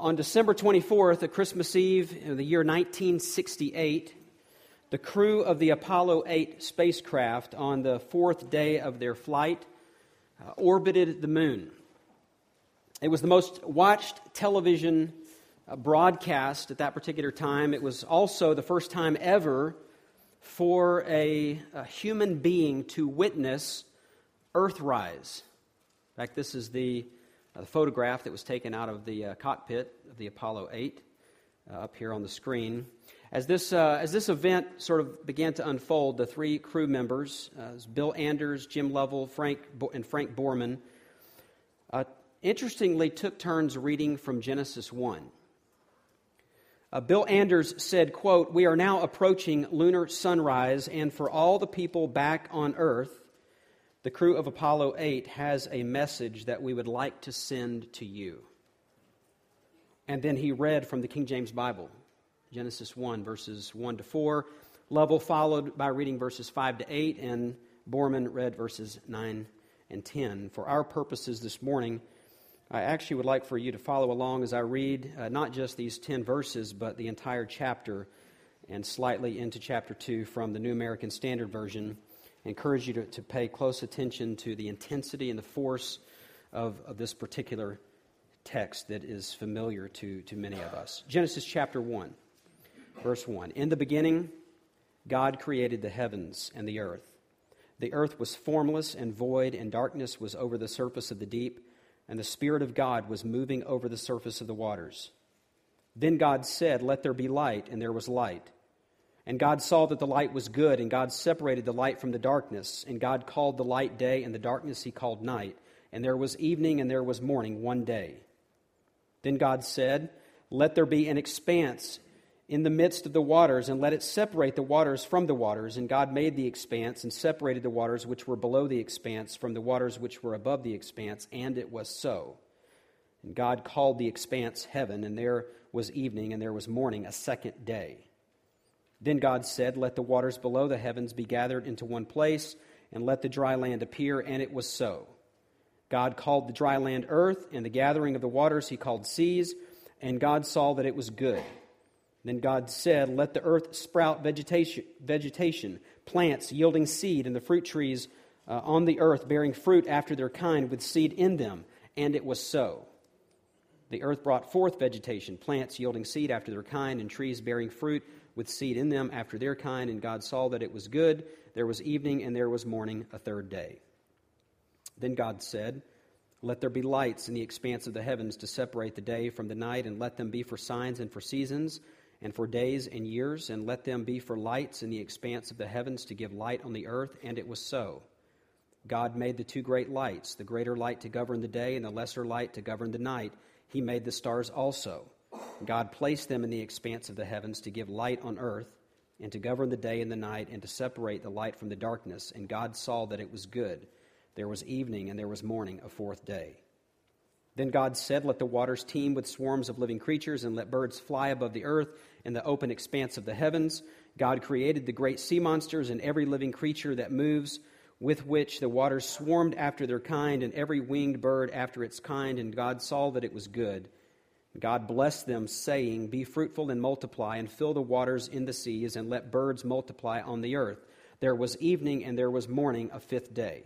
On December 24th, a Christmas Eve in the year 1968, the crew of the Apollo 8 spacecraft, on the fourth day of their flight, uh, orbited the moon. It was the most watched television uh, broadcast at that particular time. It was also the first time ever for a, a human being to witness Earthrise. In fact, this is the the photograph that was taken out of the uh, cockpit of the Apollo 8 uh, up here on the screen. As this, uh, as this event sort of began to unfold, the three crew members, uh, Bill Anders, Jim Lovell, Frank, Bo- and Frank Borman, uh, interestingly took turns reading from Genesis 1. Bill Anders said, quote, We are now approaching lunar sunrise, and for all the people back on Earth, the crew of Apollo 8 has a message that we would like to send to you. And then he read from the King James Bible, Genesis 1, verses 1 to 4. Lovell followed by reading verses 5 to 8, and Borman read verses 9 and 10. For our purposes this morning, I actually would like for you to follow along as I read uh, not just these 10 verses, but the entire chapter and slightly into chapter 2 from the New American Standard Version encourage you to, to pay close attention to the intensity and the force of, of this particular text that is familiar to, to many of us. Genesis chapter 1, verse 1. In the beginning, God created the heavens and the earth. The earth was formless and void, and darkness was over the surface of the deep, and the Spirit of God was moving over the surface of the waters. Then God said, Let there be light, and there was light. And God saw that the light was good, and God separated the light from the darkness. And God called the light day, and the darkness he called night. And there was evening, and there was morning, one day. Then God said, Let there be an expanse in the midst of the waters, and let it separate the waters from the waters. And God made the expanse, and separated the waters which were below the expanse from the waters which were above the expanse. And it was so. And God called the expanse heaven, and there was evening, and there was morning, a second day. Then God said, Let the waters below the heavens be gathered into one place, and let the dry land appear. And it was so. God called the dry land earth, and the gathering of the waters he called seas, and God saw that it was good. Then God said, Let the earth sprout vegetation, vegetation plants yielding seed, and the fruit trees uh, on the earth bearing fruit after their kind with seed in them. And it was so. The earth brought forth vegetation, plants yielding seed after their kind, and trees bearing fruit with seed in them after their kind, and God saw that it was good. There was evening, and there was morning, a third day. Then God said, Let there be lights in the expanse of the heavens to separate the day from the night, and let them be for signs and for seasons, and for days and years, and let them be for lights in the expanse of the heavens to give light on the earth. And it was so. God made the two great lights, the greater light to govern the day, and the lesser light to govern the night. He made the stars also. God placed them in the expanse of the heavens to give light on earth, and to govern the day and the night, and to separate the light from the darkness. And God saw that it was good. There was evening, and there was morning, a fourth day. Then God said, Let the waters teem with swarms of living creatures, and let birds fly above the earth in the open expanse of the heavens. God created the great sea monsters and every living creature that moves, with which the waters swarmed after their kind, and every winged bird after its kind. And God saw that it was good. God blessed them, saying, Be fruitful and multiply, and fill the waters in the seas, and let birds multiply on the earth. There was evening and there was morning, a fifth day.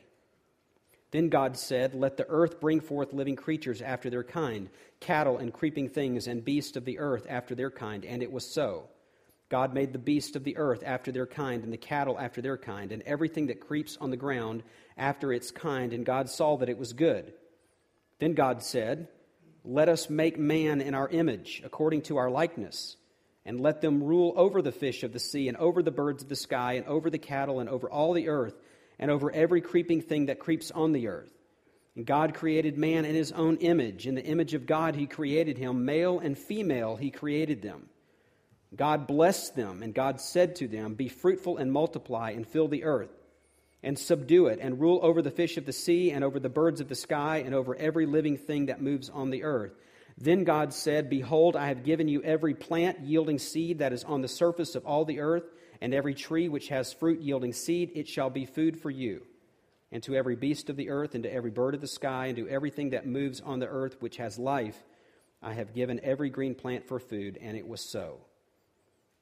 Then God said, Let the earth bring forth living creatures after their kind, cattle and creeping things, and beasts of the earth after their kind. And it was so. God made the beasts of the earth after their kind, and the cattle after their kind, and everything that creeps on the ground after its kind. And God saw that it was good. Then God said, let us make man in our image, according to our likeness, and let them rule over the fish of the sea, and over the birds of the sky, and over the cattle, and over all the earth, and over every creeping thing that creeps on the earth. And God created man in his own image. In the image of God, he created him. Male and female, he created them. God blessed them, and God said to them, Be fruitful and multiply, and fill the earth and subdue it, and rule over the fish of the sea, and over the birds of the sky, and over every living thing that moves on the earth. Then God said, Behold, I have given you every plant yielding seed that is on the surface of all the earth, and every tree which has fruit yielding seed, it shall be food for you. And to every beast of the earth, and to every bird of the sky, and to everything that moves on the earth which has life, I have given every green plant for food, and it was so.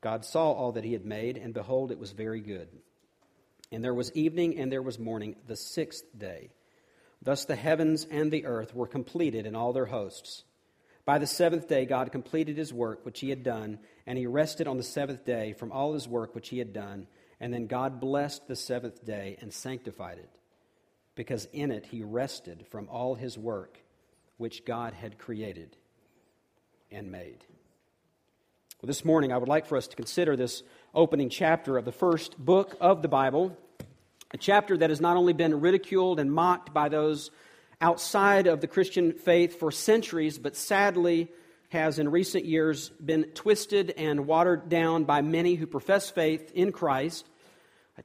God saw all that he had made, and behold, it was very good. And there was evening and there was morning, the sixth day. Thus the heavens and the earth were completed in all their hosts. By the seventh day, God completed his work which he had done, and he rested on the seventh day from all his work which he had done. And then God blessed the seventh day and sanctified it, because in it he rested from all his work which God had created and made. Well, this morning, I would like for us to consider this opening chapter of the first book of the Bible, a chapter that has not only been ridiculed and mocked by those outside of the Christian faith for centuries, but sadly has in recent years been twisted and watered down by many who profess faith in Christ,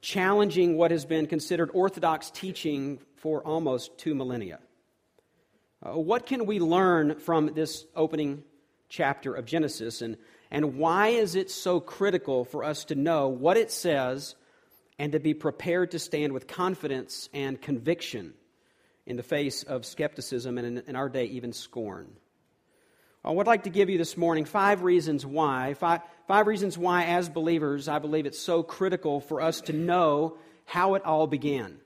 challenging what has been considered orthodox teaching for almost two millennia. Uh, what can we learn from this opening chapter of Genesis? And and why is it so critical for us to know what it says and to be prepared to stand with confidence and conviction in the face of skepticism and, in, our day, even scorn? I would like to give you this morning five reasons why. Five, five reasons why, as believers, I believe it's so critical for us to know how it all began.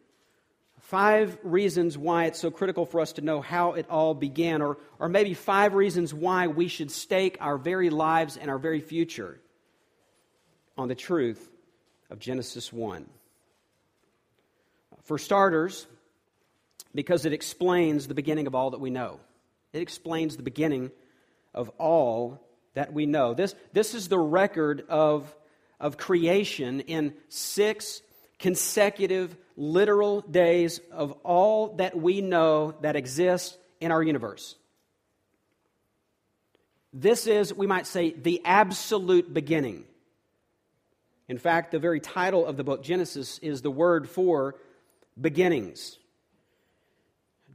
Five reasons why it's so critical for us to know how it all began, or, or maybe five reasons why we should stake our very lives and our very future on the truth of Genesis 1. For starters, because it explains the beginning of all that we know. It explains the beginning of all that we know. This, this is the record of, of creation in six consecutive literal days of all that we know that exists in our universe. This is, we might say, the absolute beginning. In fact, the very title of the book, Genesis, is the word for beginnings.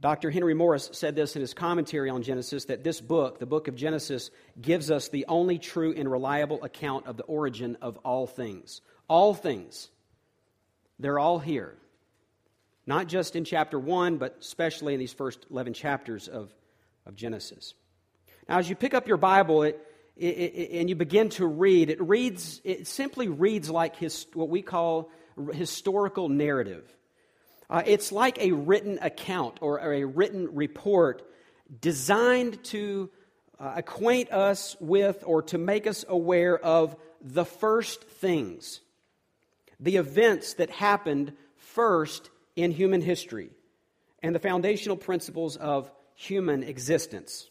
Dr. Henry Morris said this in his commentary on Genesis that this book, the book of Genesis, gives us the only true and reliable account of the origin of all things. All things. They're all here. Not just in chapter 1, but especially in these first 11 chapters of, of Genesis. Now, as you pick up your Bible it, it, it, and you begin to read, it reads, it simply reads like his, what we call historical narrative. Uh, it's like a written account or, or, a written report designed to uh, acquaint us with or to make us aware of the first things, the events that happened first in human history and the foundational principles of human existence.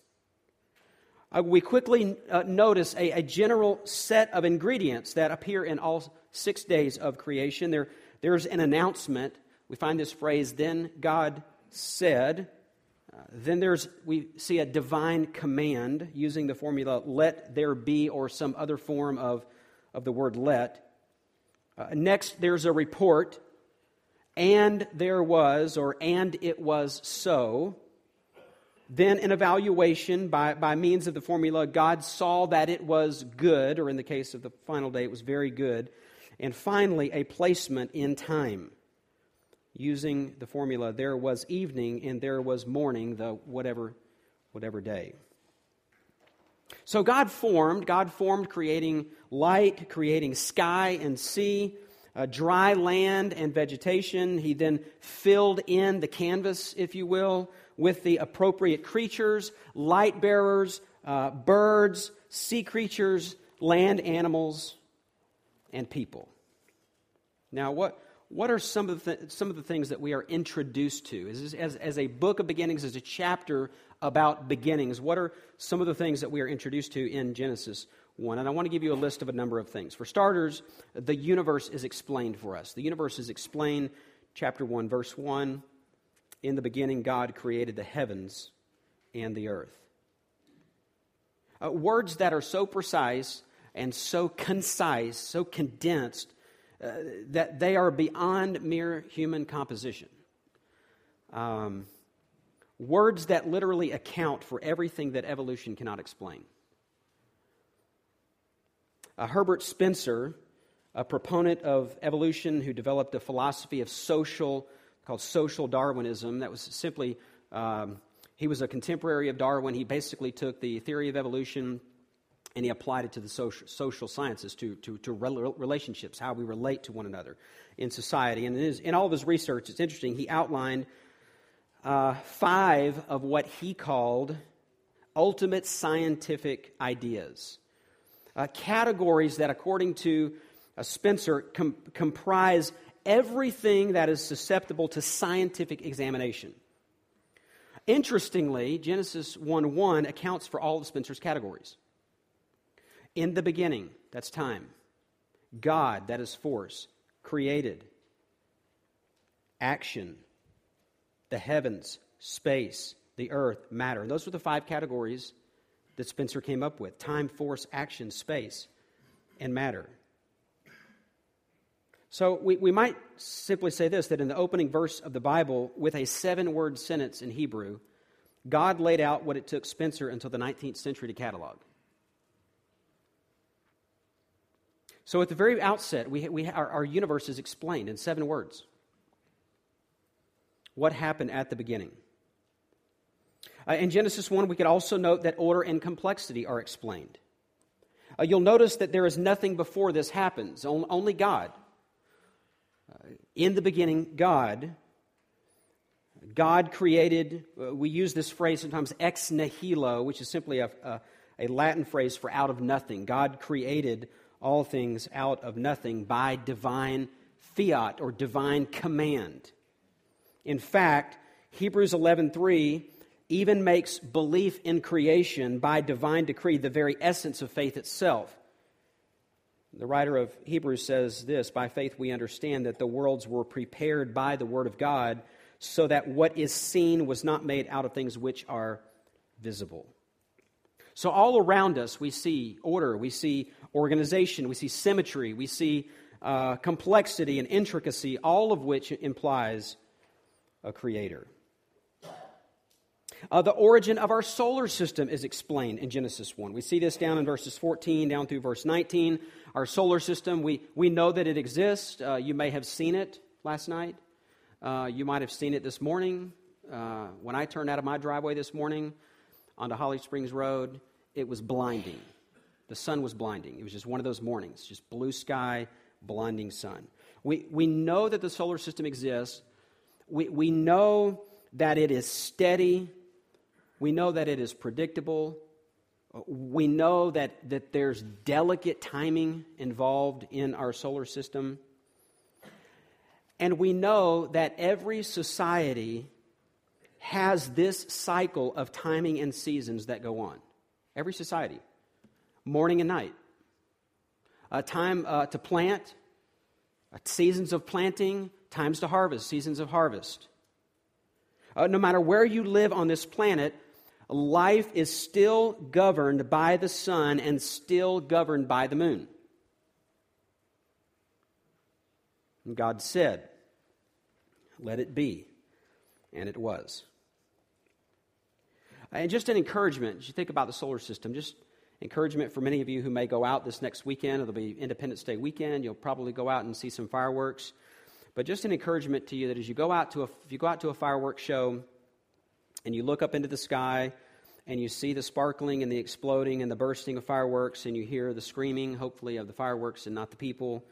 Uh, we quickly uh, notice a, a, general set of ingredients that appear in all six days of creation. There, there's an announcement. We find this phrase, then God said. Uh, then there's, we see a divine command using the formula, let there be, or some other form of, of the word let. Uh, next, there's a report and there was, or and it was so. Then an evaluation by, by means of the formula, God saw that it was good, or in the case of the final day, it was very good. And finally, a placement in time using the formula, there was evening and there was morning, the whatever, whatever day. So God formed, God formed creating light, creating sky and sea, uh, dry land and vegetation. He then filled in the canvas, if you will, with the appropriate creatures, light bearers, uh, birds, sea creatures, land animals, and people. Now, what, what are some of, the some of the things that we are introduced to? As, as, as a book of beginnings, as a chapter about beginnings, what are some of the things that we are introduced to in Genesis 1. And I want to give you a list of a number of things. For starters, the universe is explained for us. The universe is explained, chapter 1, verse 1. In the beginning, God created the heavens and the earth. Uh, words that are so precise and so concise, so condensed, uh, that they are beyond mere human composition. Um, words that literally account for everything that evolution cannot explain. Uh, Herbert Spencer, a proponent of evolution who developed a philosophy of social, called social Darwinism, that was simply um, He was a contemporary of Darwin. He basically took the theory of evolution and he applied it to the social, social sciences, to, to, to relationships, how we relate to one another in society. And in, his, in all of his research, it's interesting, he outlined uh, five of what he called ultimate scientific ideas. Uh, categories that, according to uh, Spencer, com- comprise everything that is susceptible to scientific examination. Interestingly, Genesis 1 1 accounts for all of Spencer's categories. In the beginning, that's time. God, that is force, created. Action, the heavens, space, the earth, matter. And those were the five categories that Spencer came up with time, force, action, space, and matter. So we, we might simply say this that in the opening verse of the Bible, with a seven word sentence in Hebrew, God laid out what it took Spencer until the 19th century to catalog. So at the very outset, we, we, our, our universe is explained in seven words. What happened at the beginning? Uh, in Genesis 1, we could also note that order and complexity are explained. Uh, you'll notice that there is nothing before this happens, only God. Uh, in the beginning, God. God created, uh, we use this phrase sometimes ex nihilo, which is simply a, a, a Latin phrase for out of nothing. God created all things out of nothing by divine fiat or divine command. In fact, Hebrews 11:3 even makes belief in creation by divine decree the very essence of faith itself. The writer of Hebrews says this By faith, we understand that the worlds were prepared by the Word of God, so that what is seen was not made out of things which are visible. So, all around us, we see order, we see organization, we see symmetry, we see uh, complexity and intricacy, all of which implies a creator. Uh, the origin of our solar system is explained in Genesis 1. We see this down in verses 14 down through verse 19. Our solar system, we, we know that it exists. Uh, you may have seen it last night. Uh, you might have seen it this morning. Uh, when I turned out of my driveway this morning onto Holly Springs Road, it was blinding. The sun was blinding. It was just one of those mornings, just blue sky, blinding sun. We, we know that the solar system exists. We, we know that it is steady we know that it is predictable. We know that, that there's delicate timing involved in our solar system. And we know that every society has this cycle of timing and seasons that go on. Every society, morning and night. A time uh, to plant, uh, seasons of planting, times to harvest, seasons of harvest. Uh, no matter where you live on this planet, life is still governed by the sun and still governed by the moon. And God said, Let it be. And it was. And just an encouragement, as you think about the solar system, just encouragement for many of you who may go out this next weekend. It'll be Independence Day weekend. You'll probably go out and see some fireworks. But just an encouragement to you that as you go out to a, if you go out to a fireworks show, and you look up into the sky and you see the sparkling and the exploding and the bursting of fireworks and you hear the screaming, hopefully, of the fireworks and not the people,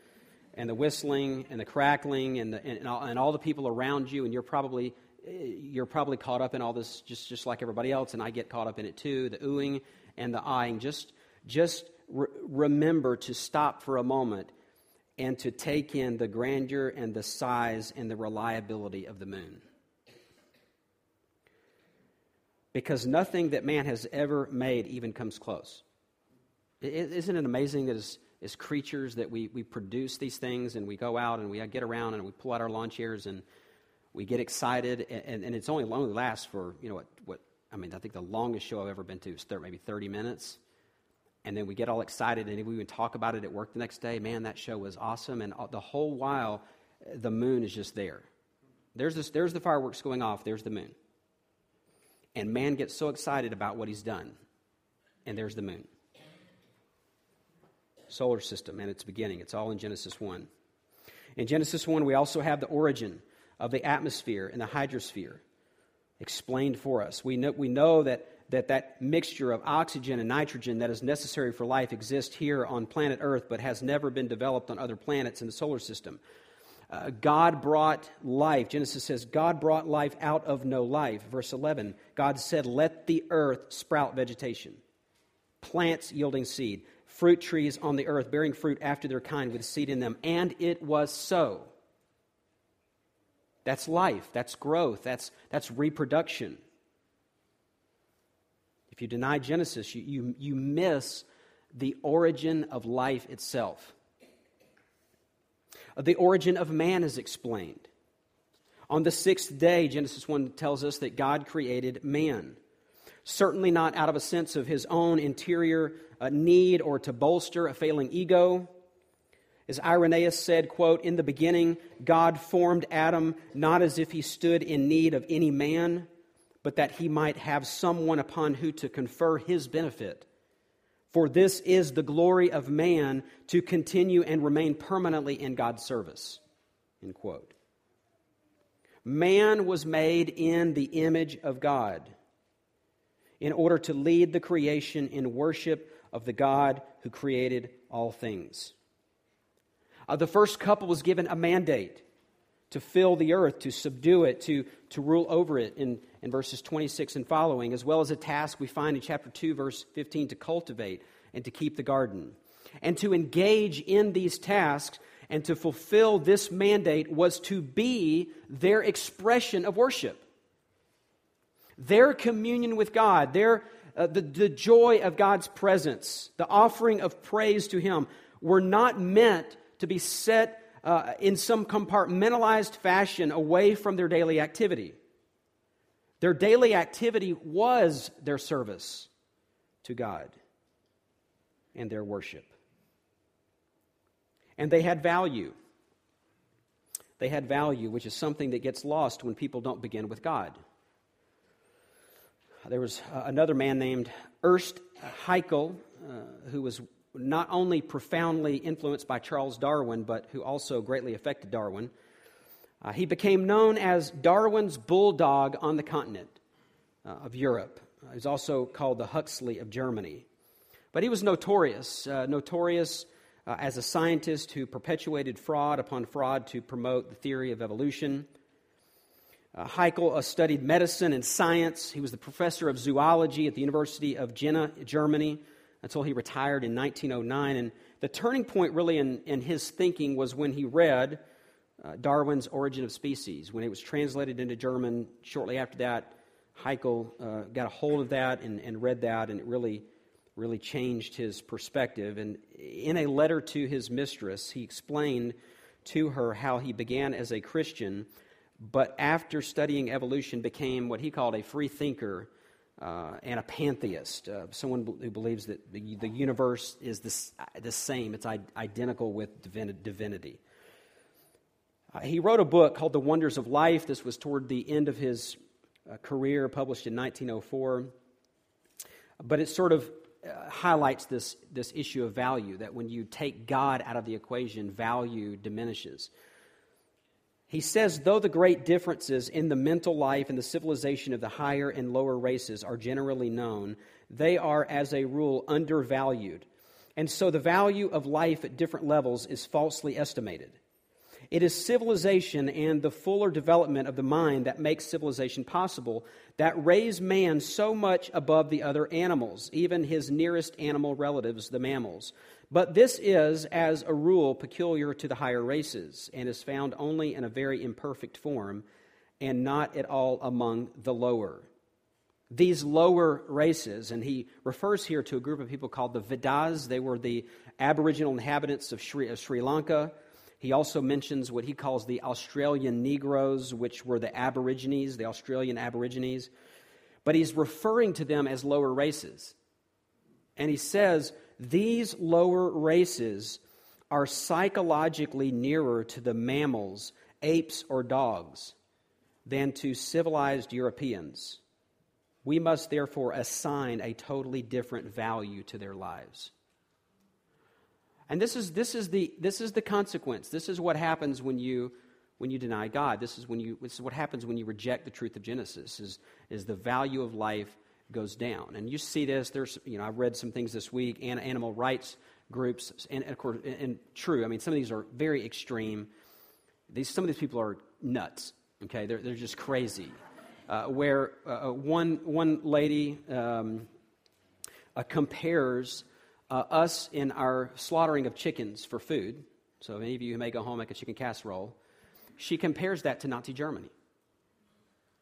and the whistling and the crackling and, the, and, all, and all the people around you, and you're probably you're probably caught up in all this just, just like everybody else, and I get caught up in it too the oohing and the eyeing. Just, just re- remember to stop for a moment and to take in the grandeur and the size and the reliability of the moon because nothing that man has ever made even comes close. Isn't it amazing that as, as creatures that we, we produce these things and we go out and we uh, get around and we pull out our lawn chairs and we get excited and, and it's only only lasts for, you know, what, what, I mean, I think the longest show I've ever been to is 30, maybe 30 minutes. And then we get all excited and we even talk about it at work the next day. Man, that show was awesome. And the whole while, the moon is just there. There's, this, there's the fireworks going off, there's the moon. And man gets so excited about what he's done. And there's the moon. Solar system and its beginning. It's all in Genesis 1. In Genesis 1, we also have the origin of the atmosphere and the hydrosphere. explained for us. We know, we know that, that that mixture of oxygen and nitrogen that is necessary for life exists here on planet Earth, but has never been developed on other planets in the solar system. Uh, God brought life. Genesis says, God brought life out of no life. Verse 11, God said, Let the earth sprout vegetation, plants yielding seed, fruit trees on the earth bearing fruit after their kind with seed in them. And it was so. That's life, that's growth, that's, that's reproduction. If you deny Genesis, you, you, you miss the origin of life itself. The origin of man is explained. On the sixth day, Genesis 1 tells us that God created man. Certainly not out of a sense of his own interior uh, need or to bolster a failing ego. As Irenaeus said, quote, In the beginning, God formed Adam not as if he stood in need of any man, but that he might have someone upon who to confer his benefit. For this is the glory of man to continue and remain permanently in God's service. End quote. Man was made in the image of God in order to lead the creation in worship of the God who created all things. Uh, the first couple was given a mandate to fill the earth, to subdue it, to, to rule over it in, in verses 26 and following, as well as a task we find in chapter 2, verse 15, to cultivate and to keep the garden. And to engage in these tasks and to fulfill this mandate was to be their expression of worship. Their communion with God, their, uh, the, the joy of God's presence, the offering of praise to Him, were not meant to be set uh, in some compartmentalized fashion away from their daily activity. Their daily activity was their service to God and their worship. And they had value. They had value, which is something that gets lost when people don't begin with God. There was uh, another man named Ernst Haeckel, uh, who was not only profoundly influenced by Charles Darwin, but who also greatly affected Darwin. Uh, he became known as Darwin's bulldog on the continent uh, of Europe. Uh, he's also called the Huxley of Germany. But he was notorious, uh, notorious uh, as a scientist who perpetuated fraud upon fraud to promote the theory of evolution. Uh, uh, studied medicine and science. He was the professor of zoology at the University of Jena, Germany until he retired in 1909. And the turning point, really, in, in his thinking was when he read uh, Darwin's Origin of Species. When it was translated into German shortly after that, Haeckel uh, got a hold of that and, and read that, and it really, really changed his perspective. And in a letter to his mistress, he explained to her how he began as a Christian, but after studying evolution, became what he called a free thinker uh, and a pantheist, uh, someone who believes that the, the universe is this, the same, it's identical with divinity. Uh, he wrote a book called The Wonders of Life. This was toward the end of his uh, career, published in 1904. But it sort of uh, highlights this, this issue of value that when you take God out of the equation, value diminishes. He says, though the great differences in the mental life and the civilization of the higher and lower races are generally known, they are, as a rule, undervalued. And so the value of life at different levels is falsely estimated. It is civilization and the fuller development of the mind that makes civilization possible that raise man so much above the other animals, even his nearest animal relatives, the mammals. But this is, as a rule, peculiar to the higher races and is found only in a very imperfect form and not at all among the lower. These lower races, and he refers here to a group of people called the Veddas. They were the aboriginal inhabitants of Sri, of Sri Lanka. He also mentions what he calls the Australian Negroes, which were the Aborigines, the Australian Aborigines. But he's referring to them as lower races. And he says these lower races are psychologically nearer to the mammals, apes, or dogs than to civilized Europeans. We must therefore assign a totally different value to their lives. And this is, this is, the, this is the consequence. This is what happens when you, when you deny God. This is, when you, this is what happens when you reject the truth of Genesis, is, is the value of life goes down. And you see this, there's, you know, I've read some things this week, and animal rights groups, and, of course, and true, I mean, some of these are very extreme. These, some of these people are nuts, okay? They're, they're just crazy. Uh, where uh, uh one, one lady um, uh, compares uh, us in our slaughtering of chickens for food. So, any of you who may go home make a chicken casserole, she compares that to Nazi Germany.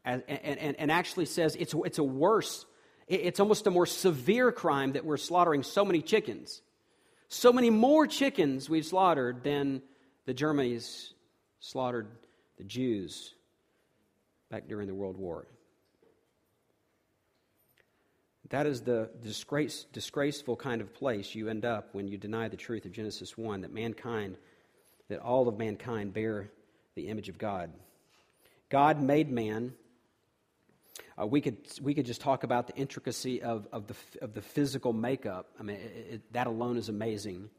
And, and, and actually says it's, it's a worse, it's almost a more severe crime that we're slaughtering so many chickens. So many more chickens we've slaughtered than the Germans slaughtered the Jews back during the World War. That is the disgrace, disgraceful kind of place you end up when you deny the truth of Genesis 1 that mankind, that all of mankind bear the image of God. God made man. Uh, we, could, we could just talk about the intricacy of, of, the, of the physical makeup. I mean, it, it, that alone is amazing.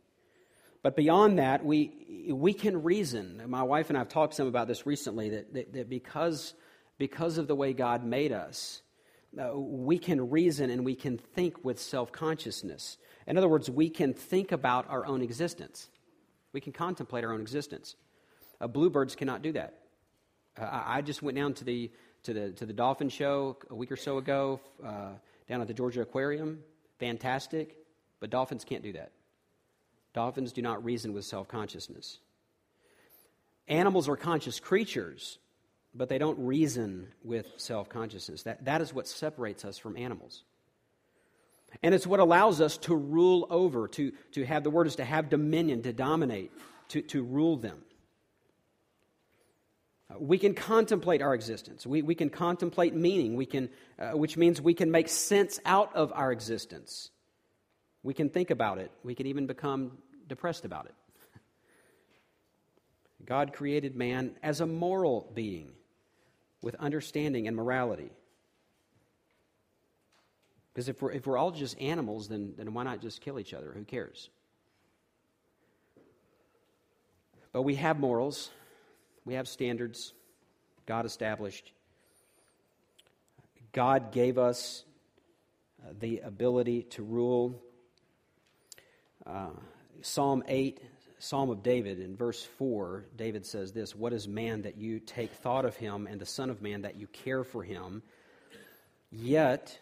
But beyond that, we, we can reason. My wife and I have talked some about this recently that, that, that because, because of the way God made us, uh, we can reason and we can think with self consciousness. In other words, we can think about our own existence, we can contemplate our own existence. Uh, bluebirds cannot do that. Uh, I, I, just went down to the, to, the, to the dolphin show a week or so ago uh, down at the Georgia Aquarium. Fantastic. But dolphins can't do that. Dolphins do not reason with self consciousness. Animals are conscious creatures, but they don't reason with self consciousness. That, that is what separates us from animals. And it's what allows us to rule over, to, to have the word is to have dominion, to dominate, to, to rule them. We can contemplate our existence. We, we can contemplate meaning, we can, uh, which means we can make sense out of our existence. We can think about it. We can even become depressed about it. God created man as a moral being with understanding and morality. Because if we're, if we're all just animals, then, then why not just kill each other? Who cares? But we have morals. We have standards God established. God gave us uh, the ability to rule. Uh, Psalm 8, Psalm of David, in verse 4, David says this What is man that you take thought of him, and the Son of Man that you care for him? Yet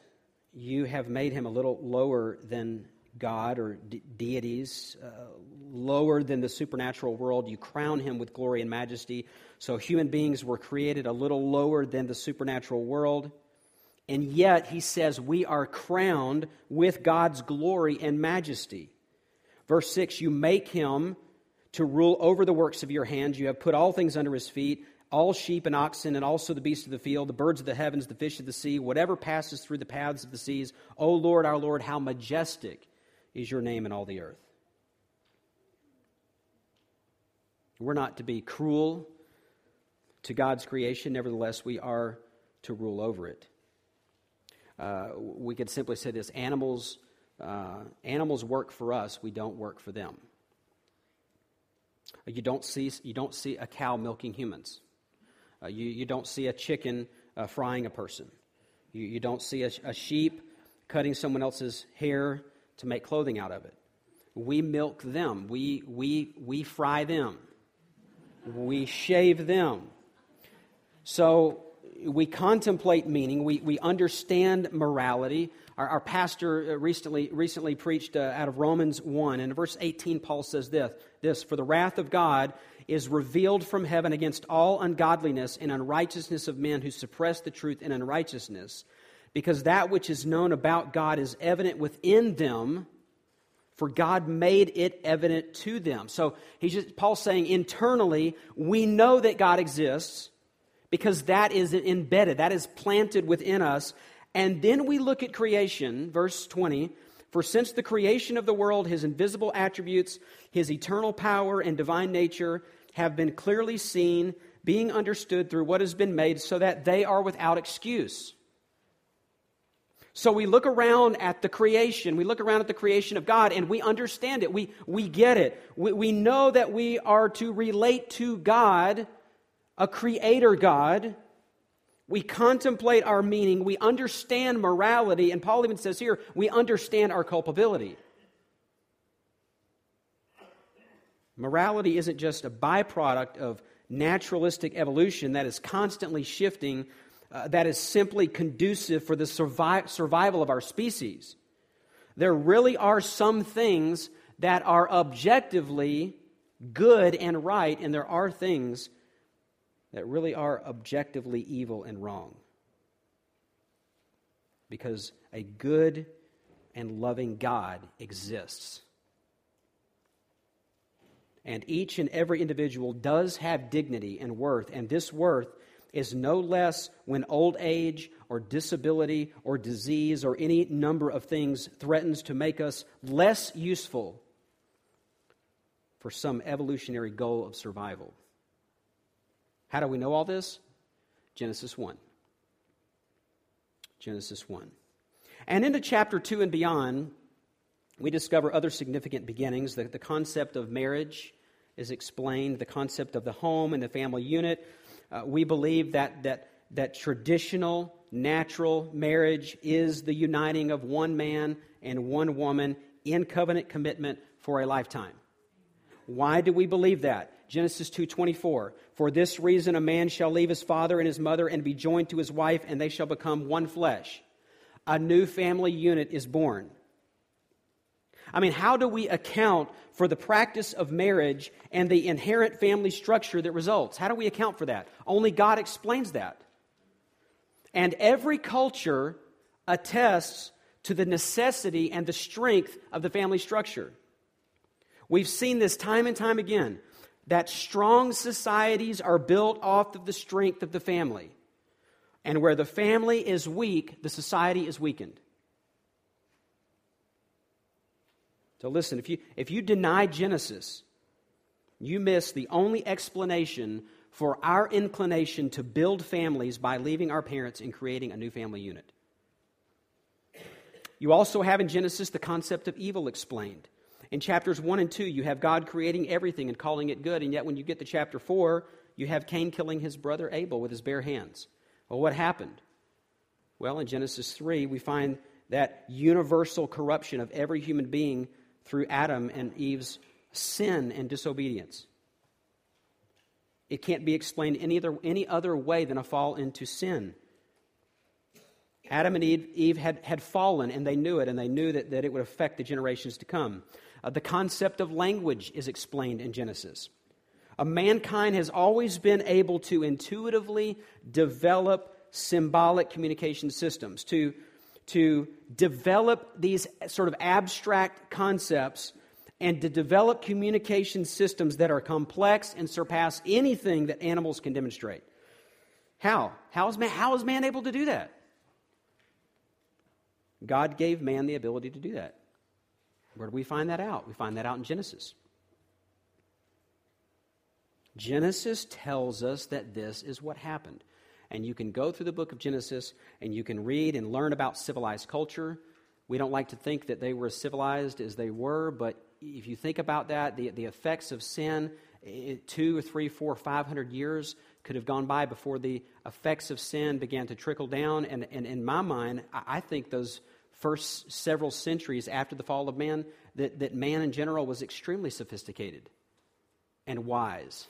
you have made him a little lower than God or de- deities, uh, lower than the supernatural world. You crown him with glory and majesty. So human beings were created a little lower than the supernatural world. And yet, he says, we are crowned with God's glory and majesty. Verse 6 You make him to rule over the works of your hands. You have put all things under his feet all sheep and oxen, and also the beasts of the field, the birds of the heavens, the fish of the sea, whatever passes through the paths of the seas. O Lord, our Lord, how majestic is your name in all the earth. We're not to be cruel to God's creation, nevertheless, we are to rule over it. Uh, we could simply say this animals, uh, animals work for us, we don't work for them. You don't see, you don't see a cow milking humans. Uh, you, you don't see a chicken uh, frying a person. You, you don't see a, a sheep cutting someone else's hair to make clothing out of it. We milk them, we, we, we fry them, we shave them. So we contemplate meaning, we, we understand morality. Our, our pastor uh, recently, recently preached uh, out of Romans 1, and in verse 18, Paul says this, this For the wrath of God is revealed from heaven against all ungodliness and unrighteousness of men who suppress the truth in unrighteousness because that which is known about God is evident within them, for God made it evident to them. So he's just, Paul's saying internally, we know that God exists because that is embedded, that is planted within us. And then we look at creation, verse 20. For since the creation of the world, his invisible attributes, his eternal power and divine nature have been clearly seen, being understood through what has been made, so that they are without excuse. So we look around at the creation, we look around at the creation of God, and we understand it. We, we get it. We, we know that we are to relate to God a creator God. We contemplate our meaning. We understand morality. And Paul even says here, we understand our culpability. Morality isn't just a byproduct of naturalistic evolution that is constantly shifting, uh, that is simply conducive for the survi- survival of our species. There really are some things that are objectively good and right, and there are things that really are objectively evil and wrong. Because a good and loving God exists. And each and every individual does have dignity and worth, and this worth is no less when old age or disability or disease or any number of things threatens to make us less useful for some evolutionary goal of survival. How do we know all this? Genesis 1. Genesis 1. And into chapter 2 and beyond, we discover other significant beginnings. The, the concept of marriage is explained, the concept of the home and the family unit. Uh, we believe that, that, that traditional, natural marriage is the uniting of one man and one woman in covenant commitment for a lifetime. Why do we believe that? Genesis 2:24 For this reason a man shall leave his father and his mother and be joined to his wife and they shall become one flesh. A new family unit is born. I mean, how do we account for the practice of marriage and the inherent family structure that results? How do we account for that? Only God explains that. And every culture attests to the necessity and the strength of the family structure. We've seen this time and time again that strong societies are built off of the strength of the family. And where the family is weak, the society is weakened. So listen, if you, if you deny Genesis, you miss the only explanation for our inclination to build families by leaving our parents and creating a new family unit. You also have in Genesis the concept of evil explained. In chapters 1 and 2, you have God creating everything and calling it good, and yet when you get to chapter 4, you have Cain killing his brother Abel with his bare hands. Well, what happened? Well, in Genesis 3, we find that universal corruption of every human being through Adam and Eve's sin and disobedience. It can't be explained any other, any other way than a fall into sin. Adam and Eve, Eve had, had fallen, and they knew it, and they knew that, that it would affect the generations to come. Uh, the concept of language is explained in Genesis. Mankind has always been able to intuitively develop symbolic communication systems, to, to develop these sort of abstract concepts and to develop communication systems that are complex and surpass anything that animals can demonstrate. How? How is man, how is man able to do that? God gave man the ability to do that. Where do we find that out? We find that out in Genesis. Genesis tells us that this is what happened. And you can go through the book of Genesis and you can read and learn about civilized culture. We don't like to think that they were as civilized as they were, but if you think about that, the, the effects of sin, it, two or three, four, five hundred years could have gone by before the effects of sin began to trickle down. And, and in my mind, I think those first several centuries after the fall of man that, that man in general was extremely sophisticated and wise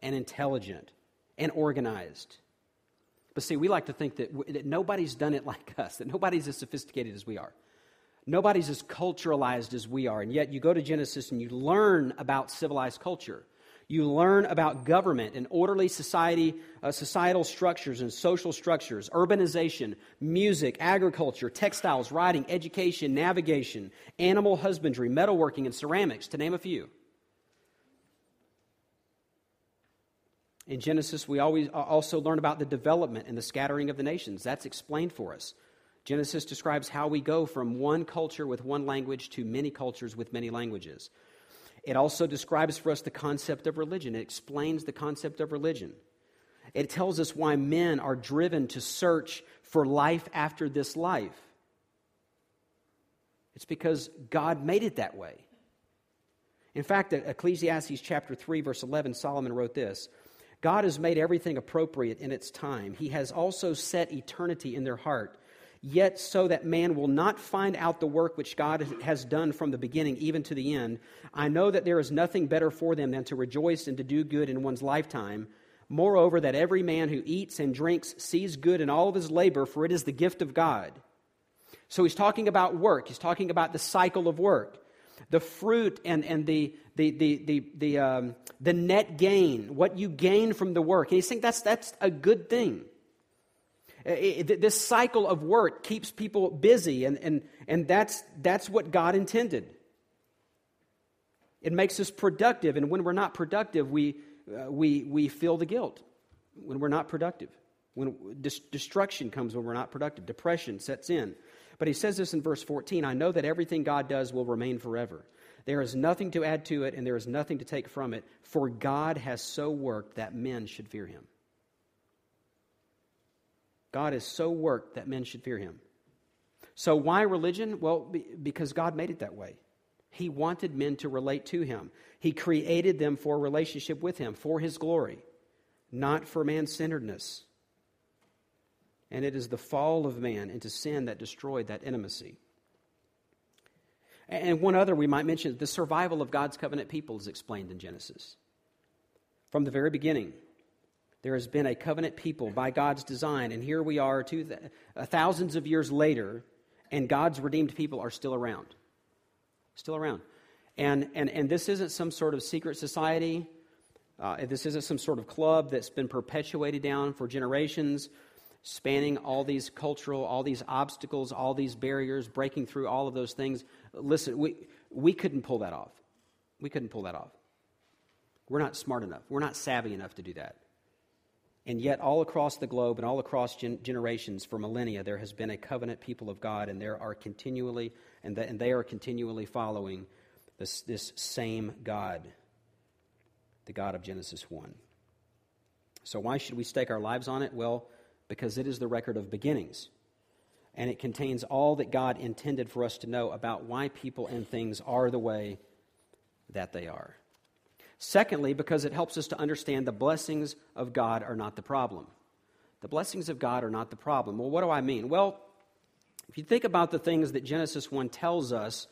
and intelligent and organized. But see, we like to think that, that nobody's done it like us, that nobody's as sophisticated as we are. Nobody's as culturalized as we are. And yet, you go to Genesis and you learn about civilized culture. You learn about government and orderly society, uh, societal structures and social structures, urbanization, music, agriculture, textiles, writing, education, navigation, animal husbandry, metalworking, and ceramics, to name a few. In Genesis, we always uh, also learn about the development and the scattering of the nations. That's explained for us. Genesis describes how we go from one culture with one language to many cultures with many languages. It also describes for us the concept of religion. It explains the concept of religion. It tells us why men are driven to search for life after this life. It's because God made it that way. In fact, Ecclesiastes chapter 3 verse 11 Solomon wrote this, God has made everything appropriate in its time. He has also set eternity in their heart, yet so that man will not find out the work which God has done from the beginning even to the end. I know that there is nothing better for them than to rejoice and to do good in one's lifetime. Moreover, that every man who eats and drinks sees good in all of his labor, for it is the gift of God. So he's talking about work, he's talking about the cycle of work the fruit and, and the, the, the, the, the, um, the net gain, what you gain from the work. And he's saying that's, that's a good thing. It, it, this cycle of work keeps people busy, and, and, and that's, that's what God intended. It makes us productive, and when we're not productive, we, uh, we, we feel the guilt when we're not productive. When destruction comes when we're not productive, depression sets in. But he says this in verse 14 I know that everything God does will remain forever. There is nothing to add to it, and there is nothing to take from it, for God has so worked that men should fear him. God has so worked that men should fear him. So, why religion? Well, because God made it that way. He wanted men to relate to him. He created them for a relationship with him, for his glory, not for man centeredness. And it is the fall of man into sin that destroyed that intimacy. And one other we might mention the survival of God's covenant people is explained in Genesis. From the very beginning, there has been a covenant people by God's design, and here we are two th- thousands of years later, and God's redeemed people are still around. Still around. And, and, and this isn't some sort of secret society. Uh, this isn't some sort of club that's been perpetuated down for generations spanning all these cultural, all these obstacles, all these barriers, breaking through all of those things. Listen, we, we couldn't pull that off. We couldn't pull that off. We're not smart enough. We're not savvy enough to do that. And yet, all across the globe and all across gen- generations for millennia, there has been a covenant people of God, and there are continually, and, the, and they are continually following this, this same God, the God of Genesis 1. So, why should we stake our lives on it? Well, because it is the record of beginnings. And it contains all that God intended for us to know about why people and things are the way that they are. Secondly, because it helps us to understand the blessings of God are not the problem. The blessings of God are not the problem. Well, what do I mean? Well, if you think about the things that Genesis 1 tells us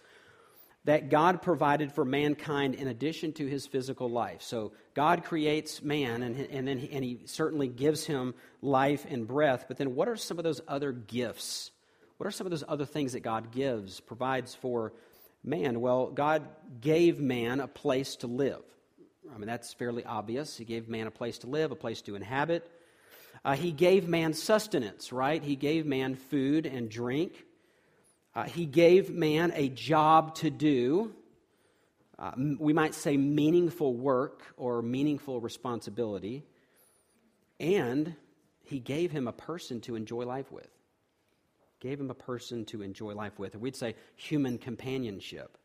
that God provided for mankind in addition to his physical life. So God creates man, and, and then he, and he certainly gives him life and breath. But then, what are some of those other gifts? What are some of those other things that God gives, provides for man? Well, God gave man a place to live. I mean, that's fairly obvious. He gave man a place to live, a place to inhabit. Uh, he gave man sustenance, right? He gave man food and drink. Uh, he gave man a job to do. Uh, we might say meaningful work or meaningful responsibility. And he gave him a person to enjoy life with. Gave him a person to enjoy life with. Or we'd say human companionship.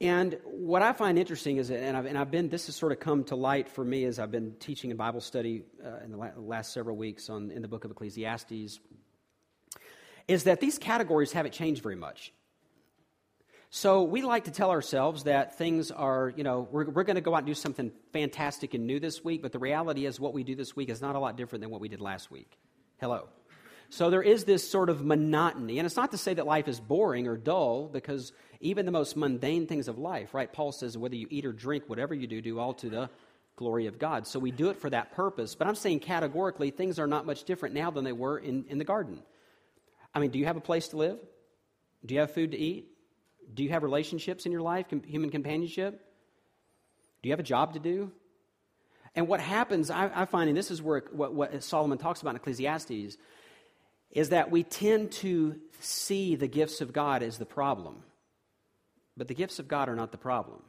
And what I find interesting is, and I've, and I've been, this has sort of come to light for me as I've been teaching in Bible study uh, in the last several weeks on, in the book of Ecclesiastes, is that these categories haven't changed very much. So we like to tell ourselves that things are, you know, we're, we're going to go out and do something fantastic and new this week, but the reality is what we do this week is not a lot different than what we did last week. Hello. So there is this sort of monotony. And it's not to say that life is boring or dull, because even the most mundane things of life, right? Paul says, whether you eat or drink, whatever you do, do all to the glory of God. So we do it for that purpose. But I'm saying categorically, things are not much different now than they were in, in the garden. I mean, do you have a place to live? Do you have food to eat? Do you have relationships in your life, human companionship? Do you have a job to do? And what happens, I, I find, and this is where what, what Solomon talks about in Ecclesiastes, is that we tend to see the gifts of God as the problem. But the gifts of God are not the problem.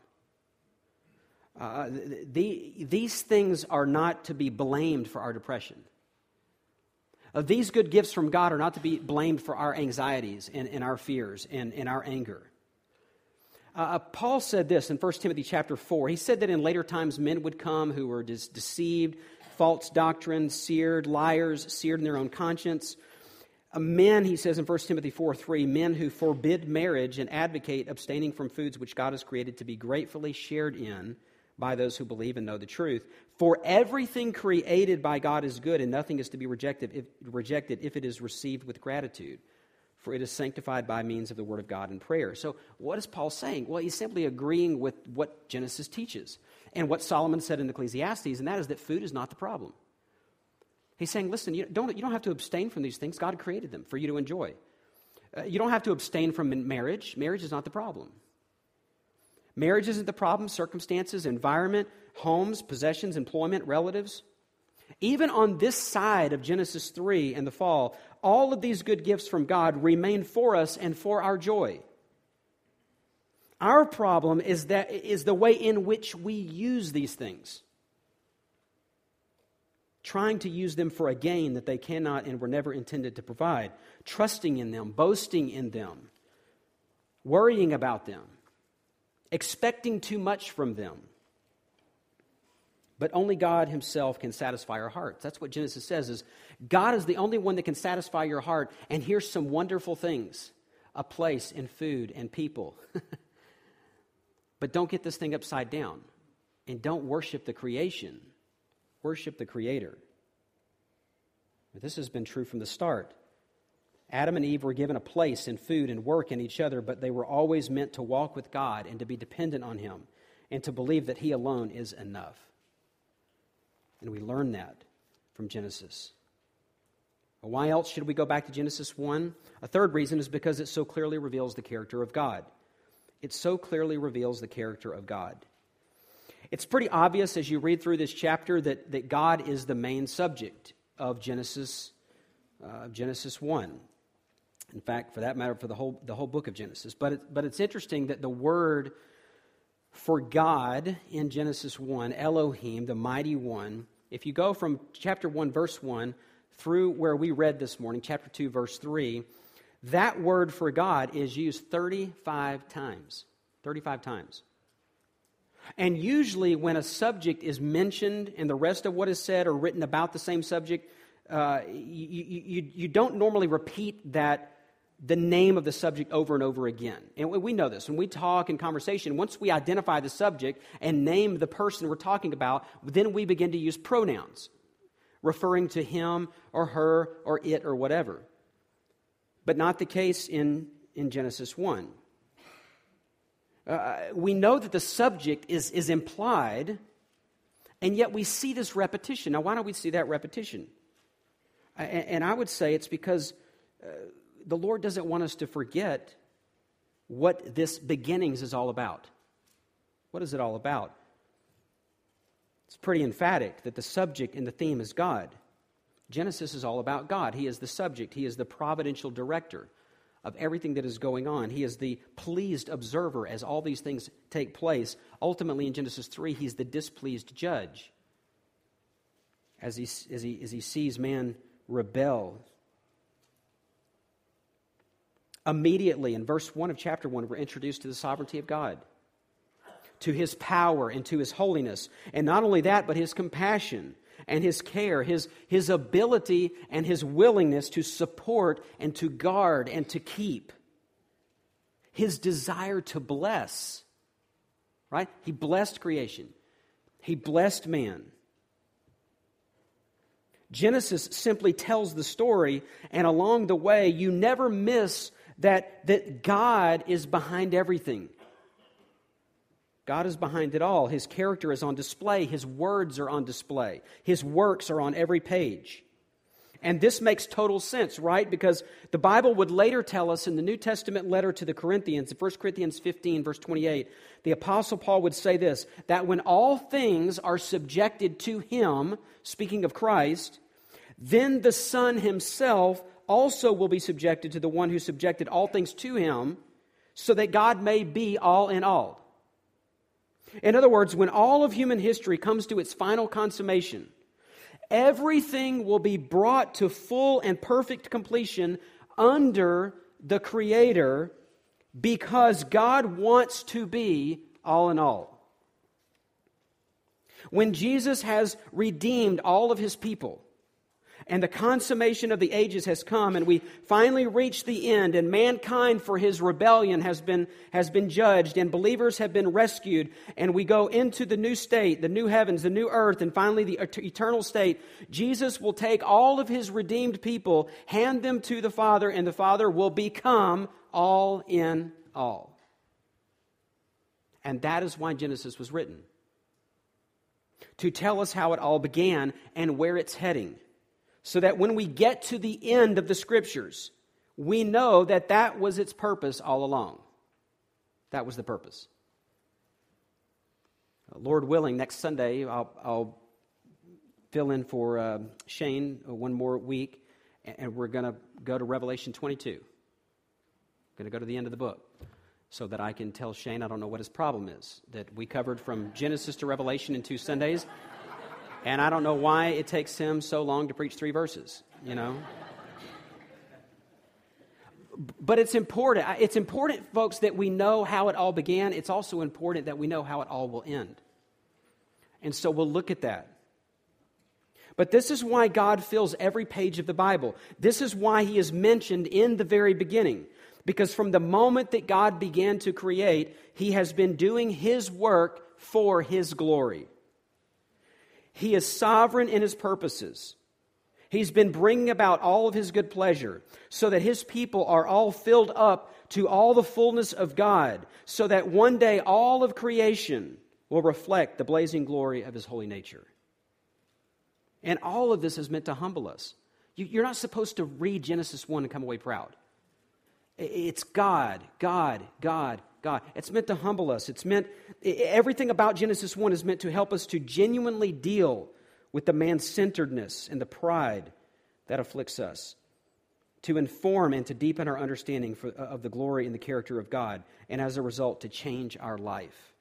Uh, the, these things are not to be blamed for our depression. Uh, these good gifts from God are not to be blamed for our anxieties and, and our fears and, and our anger. Uh, uh Paul said this in 1 Timothy chapter 4. He said that in later times men would come who were dis- deceived, false doctrine, seared, liars, seared in their own conscience. Uh, men, he says in 1 Timothy 4 3, men who forbid marriage and advocate abstaining from foods which God has created to be gratefully shared in by those who believe and know the truth. For everything created by God is good, and nothing is to be rejected if, rejected if it is received with gratitude. For it is sanctified by means of the Word of God and prayer. So, what is Paul saying? Well, he's simply agreeing with what Genesis teaches and what Solomon said in Ecclesiastes, and that is that food is not the problem. He's saying, listen, you don't, you don't have to abstain from these things. God created them for you to enjoy. Uh, you don't have to abstain from marriage. Marriage is not the problem. Marriage isn't the problem, circumstances, environment, homes, possessions, employment, relatives. Even on this side of Genesis 3 and the fall, all of these good gifts from God remain for us and for our joy. Our problem is that is the way in which we use these things. Trying to use them for a gain that they cannot and were never intended to provide, trusting in them, boasting in them, worrying about them, expecting too much from them. But only God himself can satisfy our hearts. That's what Genesis says is God is the only one that can satisfy your heart. And here's some wonderful things. A place and food and people. but don't get this thing upside down. And don't worship the creation. Worship the creator. This has been true from the start. Adam and Eve were given a place and food and work in each other, but they were always meant to walk with God and to be dependent on Him and to believe that He alone is enough. And we learn that from Genesis. Why else should we go back to Genesis 1? A third reason is because it so clearly reveals the character of God. It so clearly reveals the character of God. It's pretty obvious as you read through this chapter that, that God is the main subject of Genesis, uh, Genesis 1. In fact, for that matter, for the whole, the whole book of Genesis. But, it, but it's interesting that the word for God in Genesis 1, Elohim, the mighty one, if you go from chapter 1, verse 1, through where we read this morning, chapter 2, verse 3, that word for God is used 35 times. 35 times. And usually, when a subject is mentioned and the rest of what is said or written about the same subject, uh, you, you, you don't normally repeat that the name of the subject over and over again. And we know this. When we talk in conversation, once we identify the subject and name the person we're talking about, then we begin to use pronouns, referring to him or her or it or whatever. But not the case in, in Genesis 1. Uh, we know that the subject is, is implied, and yet we see this repetition. Now, why don't we see that repetition? And, and I would say it's because. Uh, the Lord doesn't want us to forget what this beginnings is all about. What is it all about? It's pretty emphatic that the subject and the theme is God. Genesis is all about God. He is the subject, He is the providential director of everything that is going on. He is the pleased observer as all these things take place. Ultimately, in Genesis 3, He's the displeased judge as he, as he, as he sees man rebel Immediately, in verse 1 of chapter 1, we're introduced to the sovereignty of God, to his power and to his holiness. And not only that, but his compassion and his care, his, his ability and his willingness to support and to guard and to keep, his desire to bless. Right? He blessed creation, he blessed man. Genesis simply tells the story, and along the way, you never miss that, that God is behind everything. God is behind it all. His character is on display. His words are on display. His works are on every page. And this makes total sense, right? Because the Bible would later tell us in the New Testament letter to the Corinthians, in 1 Corinthians 15, verse 28, the Apostle Paul would say this that when all things are subjected to him, speaking of Christ, then the Son himself also will be subjected to the one who subjected all things to him, so that God may be all in all. In other words, when all of human history comes to its final consummation, everything will be brought to full and perfect completion under the Creator because God wants to be all in all. When Jesus has redeemed all of his people, And the consummation of the ages has come, and we finally reach the end, and mankind for his rebellion has been, has been judged, and believers have been rescued, and we go into the new state, the new heavens, the new earth, and finally the eternal state. Jesus will take all of his redeemed people, hand them to the Father, and the Father will become all in all. And that is why Genesis was written to tell us how it all began and where it's heading so that when we get to the end of the scriptures, we know that that was its purpose all along. That was the purpose. Uh, Lord willing, next Sunday, I'll, I'll fill in for uh, Shane one more week, and we're going to go to Revelation 22. Going to go to the end of the book so that I can tell Shane I don't know what his problem is. That we covered from Genesis to Revelation in two Sundays. And I don't know why it takes him so long to preach three verses, you know? But it's important. It's important, folks, that we know how it all began. It's also important that we know how it all will end. And so we'll look at that. But this is why God fills every page of the Bible. This is why he is mentioned in the very beginning. Because from the moment that God began to create, he has been doing his work for his glory. He is sovereign in his purposes. He's been bringing about all of his good pleasure so that his people are all filled up to all the fullness of God, so that one day all of creation will reflect the blazing glory of his holy nature. And all of this is meant to humble us. You're not supposed to read Genesis 1 and come away proud. It's God, God, God, God. It's meant to humble us. It's meant, everything about Genesis 1 is meant to help us to genuinely deal with the man centeredness and the pride that afflicts us, to inform and to deepen our understanding for, uh, of the glory and the character of God, and as a result, to change our life.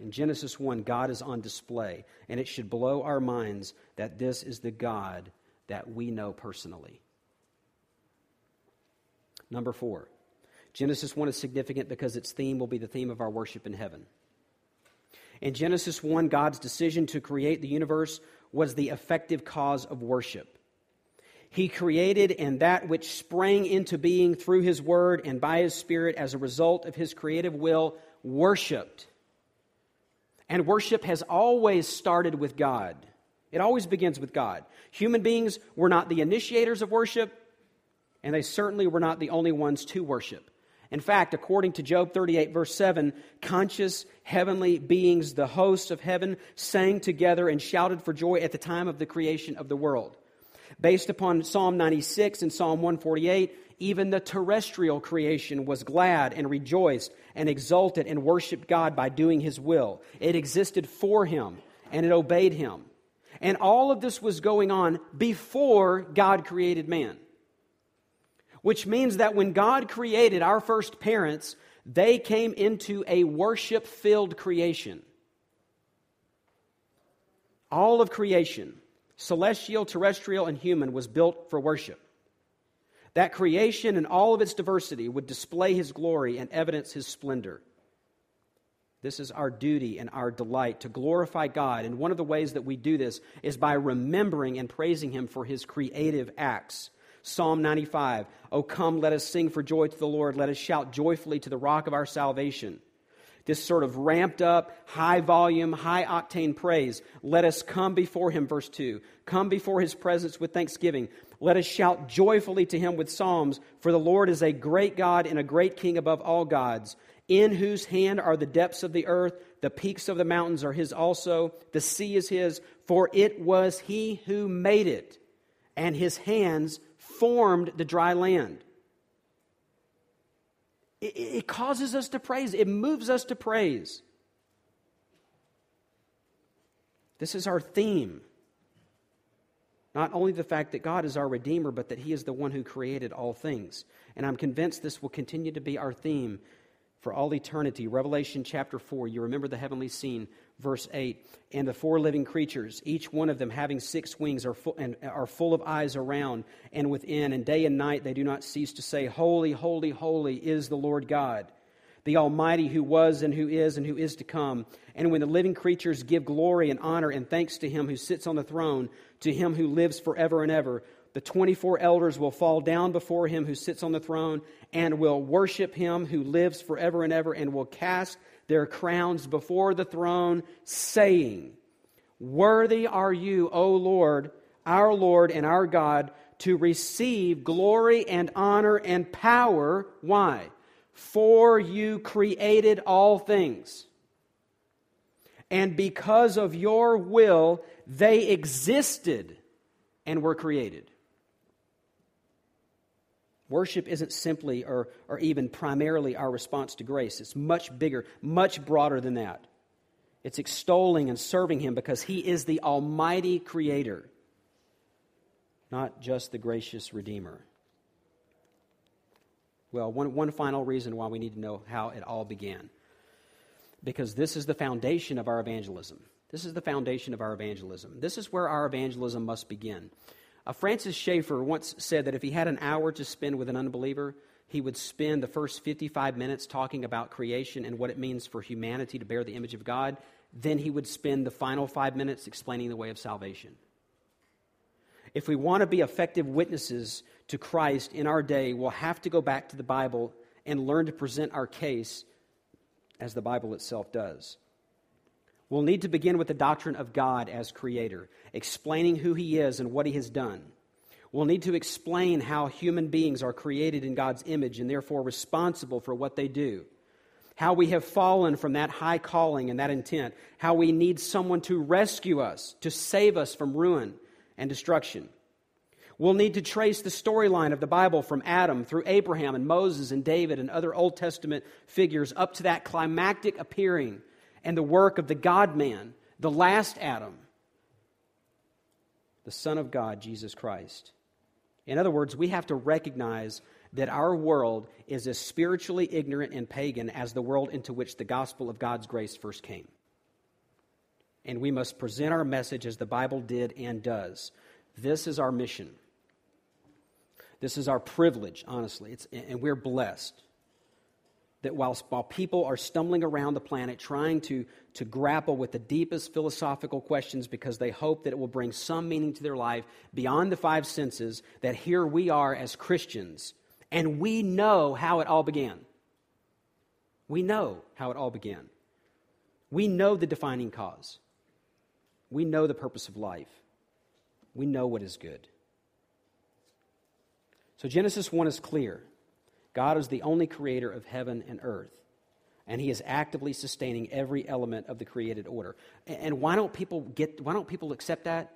In Genesis 1, God is on display, and it should blow our minds that this is the God that we know personally. Number four, Genesis 1 is significant because its theme will be the theme of our worship in heaven. In Genesis 1, God's decision to create the universe was the effective cause of worship. He created, and that which sprang into being through His Word and by His Spirit as a result of His creative will, worshiped. And worship has always started with God. It always begins with God. Human beings were not the initiators of worship, and they certainly were not the only ones to worship. In fact, according to Job 38, verse 7, conscious heavenly beings, the hosts of heaven, sang together and shouted for joy at the time of the creation of the world. Based upon Psalm 96 and Psalm 148, even the terrestrial creation was glad and rejoiced and exulted and worshiped God by doing his will. It existed for him and it obeyed him. And all of this was going on before God created man which means that when God created our first parents, they came into a worship filled creation. All of creation, celestial, terrestrial, and human, was built for worship. That creation and all of its diversity would display his glory and evidence his splendor. This is our duty and our delight to glorify God. And one of the ways that we do this is by remembering and praising him for his creative acts Psalm 95 Oh, come, let us sing for joy to the Lord. Let us shout joyfully to the rock of our salvation. This sort of ramped up, high volume, high octane praise. Let us come before him, verse 2. Come before his presence with thanksgiving. Let us shout joyfully to him with psalms, for the Lord is a great God and a great King above all gods, in whose hand are the depths of the earth, the peaks of the mountains are his also, the sea is his, for it was he who made it, and his hands formed the dry land. It, it causes us to praise, it moves us to praise. This is our theme. Not only the fact that God is our Redeemer, but that He is the one who created all things. And I'm convinced this will continue to be our theme for all eternity. Revelation chapter 4, you remember the heavenly scene verse 8 and the four living creatures each one of them having six wings are full, and are full of eyes around and within and day and night they do not cease to say holy holy holy is the lord god the Almighty who was and who is and who is to come. And when the living creatures give glory and honor and thanks to him who sits on the throne, to him who lives forever and ever, the 24 elders will fall down before him who sits on the throne and will worship him who lives forever and ever and will cast their crowns before the throne, saying, Worthy are you, O Lord, our Lord and our God, to receive glory and honor and power. Why? For you created all things. And because of your will, they existed and were created. Worship isn't simply or, or even primarily our response to grace. It's much bigger, much broader than that. It's extolling and serving Him because He is the Almighty Creator, not just the gracious Redeemer. Well, one, one final reason why we need to know how it all began. Because this is the foundation of our evangelism. This is the foundation of our evangelism. This is where our evangelism must begin. Uh, Francis Schaeffer once said that if he had an hour to spend with an unbeliever, he would spend the first 55 minutes talking about creation and what it means for humanity to bear the image of God. Then he would spend the final five minutes explaining the way of salvation. If we want to be effective witnesses to Christ in our day, we'll have to go back to the Bible and learn to present our case as the Bible itself does. We'll need to begin with the doctrine of God as creator, explaining who he is and what he has done. We'll need to explain how human beings are created in God's image and therefore responsible for what they do. How we have fallen from that high calling and that intent. How we need someone to rescue us, to save us from ruin and destruction. We'll need to trace the storyline of the Bible from Adam through Abraham and Moses and David and other Old Testament figures up to that climactic appearing and the work of the God man, the last Adam, the Son of God, Jesus Christ. In other words, we have to recognize that our world is as spiritually ignorant and pagan as the world into which the gospel of God's grace first came. And we must present our message as the Bible did and does. This is our mission. This is our privilege, honestly, it's, and we're blessed. That while, while people are stumbling around the planet trying to, to grapple with the deepest philosophical questions because they hope that it will bring some meaning to their life beyond the five senses, that here we are as Christians, and we know how it all began. We know how it all began. We know the defining cause. We know the purpose of life. We know what is good. So Genesis 1 is clear. God is the only creator of heaven and earth, and he is actively sustaining every element of the created order. And why don't people get why don't people accept that?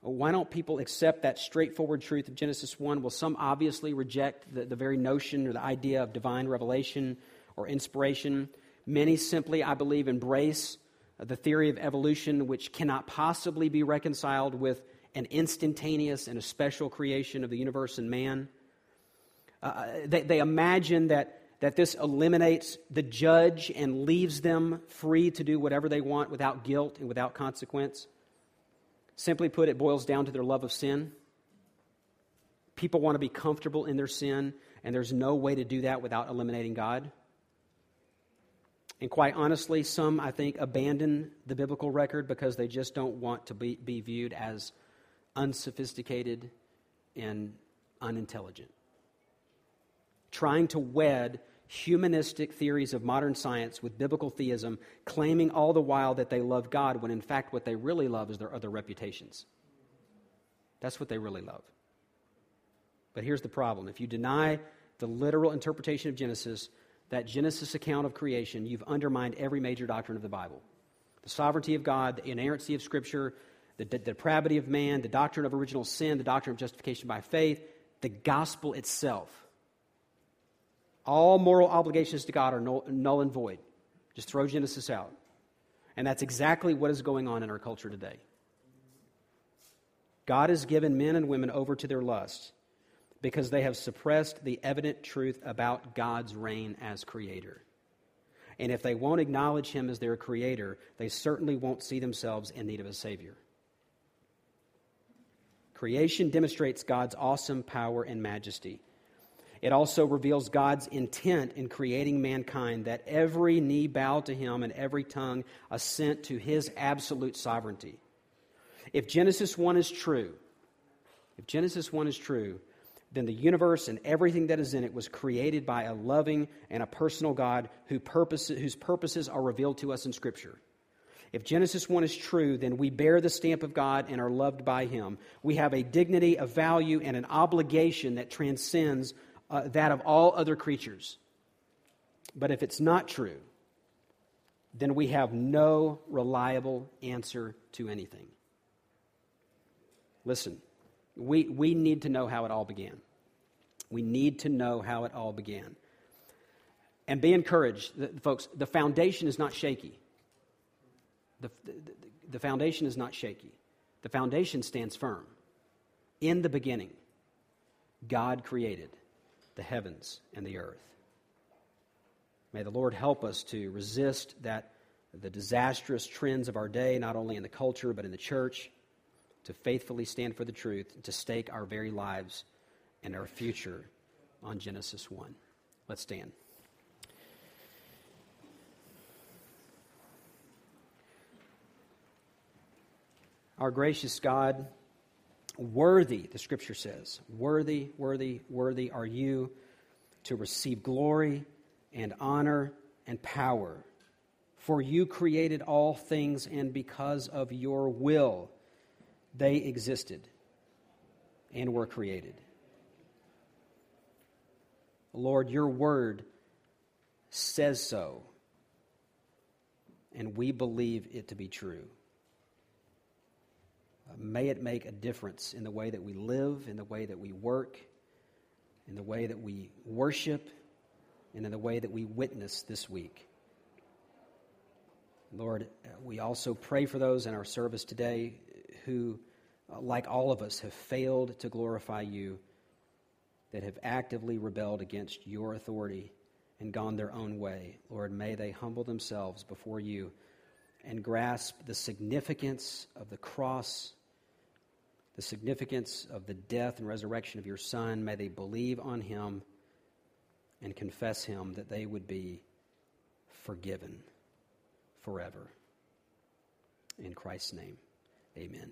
Why don't people accept that straightforward truth of Genesis 1? Well, some obviously reject the, the very notion or the idea of divine revelation or inspiration. Many simply, I believe, embrace the theory of evolution, which cannot possibly be reconciled with an instantaneous and a special creation of the universe and man. Uh, they, they imagine that, that this eliminates the judge and leaves them free to do whatever they want without guilt and without consequence. Simply put, it boils down to their love of sin. People want to be comfortable in their sin, and there's no way to do that without eliminating God. And quite honestly, some, I think, abandon the biblical record because they just don't want to be, be viewed as unsophisticated and unintelligent trying to wed humanistic theories of modern science with biblical theism, claiming all the while that they love God, when in fact what they really love is their other reputations. That's what they really love. But here's the problem if you deny the literal interpretation of Genesis, that Genesis account of creation, you've undermined every major doctrine of the Bible the sovereignty of God, the inerrancy of Scripture, the, depravity of man, the doctrine of original sin, the doctrine of justification by faith, the gospel itself. All moral obligations to God are null, and void. Just throw Genesis out. And that's exactly what is going on in our culture today. God has given men and women over to their lust because they have suppressed the evident truth about God's reign as creator. And if they won't acknowledge him as their creator, they certainly won't see themselves in need of a savior. Creation demonstrates God's awesome power and majesty. It also reveals God's intent in creating mankind that every knee bow to him and every tongue assent to his absolute sovereignty. If Genesis 1 is true, if Genesis 1 is true, then the universe and everything that is in it was created by a loving and a personal God who purpose, whose purposes are revealed to us in Scripture. If Genesis 1 is true, then we bear the stamp of God and are loved by Him. We have a dignity, a value, and an obligation that transcends uh, that of all other creatures. But if it's not true, then we have no reliable answer to anything. Listen, we, we need to know how it all began. We need to know how it all began. And be encouraged, folks, the foundation is not shaky. The, the, the foundation is not shaky. The foundation stands firm. In the beginning, God created the heavens and the earth. May the Lord help us to resist that the disastrous trends of our day, not only in the culture but in the church, to faithfully stand for the truth, to stake our very lives and our future on Genesis 1. Let's stand. Our gracious God, worthy, the scripture says, worthy, worthy, worthy are you to receive glory and honor and power. For you created all things, and because of your will, they existed and were created. Lord, your word says so, and we believe it to be true. May it make a difference in the way that we live, in the way that we work, in the way that we worship, and in the way that we witness this week. Lord, we also pray for those in our service today who, uh, like all of us, have failed to glorify you, that have actively rebelled against your authority and gone their own way. Lord, may they humble themselves before you and grasp the significance of the cross, the significance of the death and resurrection of your Son. May they believe on him and confess him that they would be forgiven forever. In Christ's name. Amen.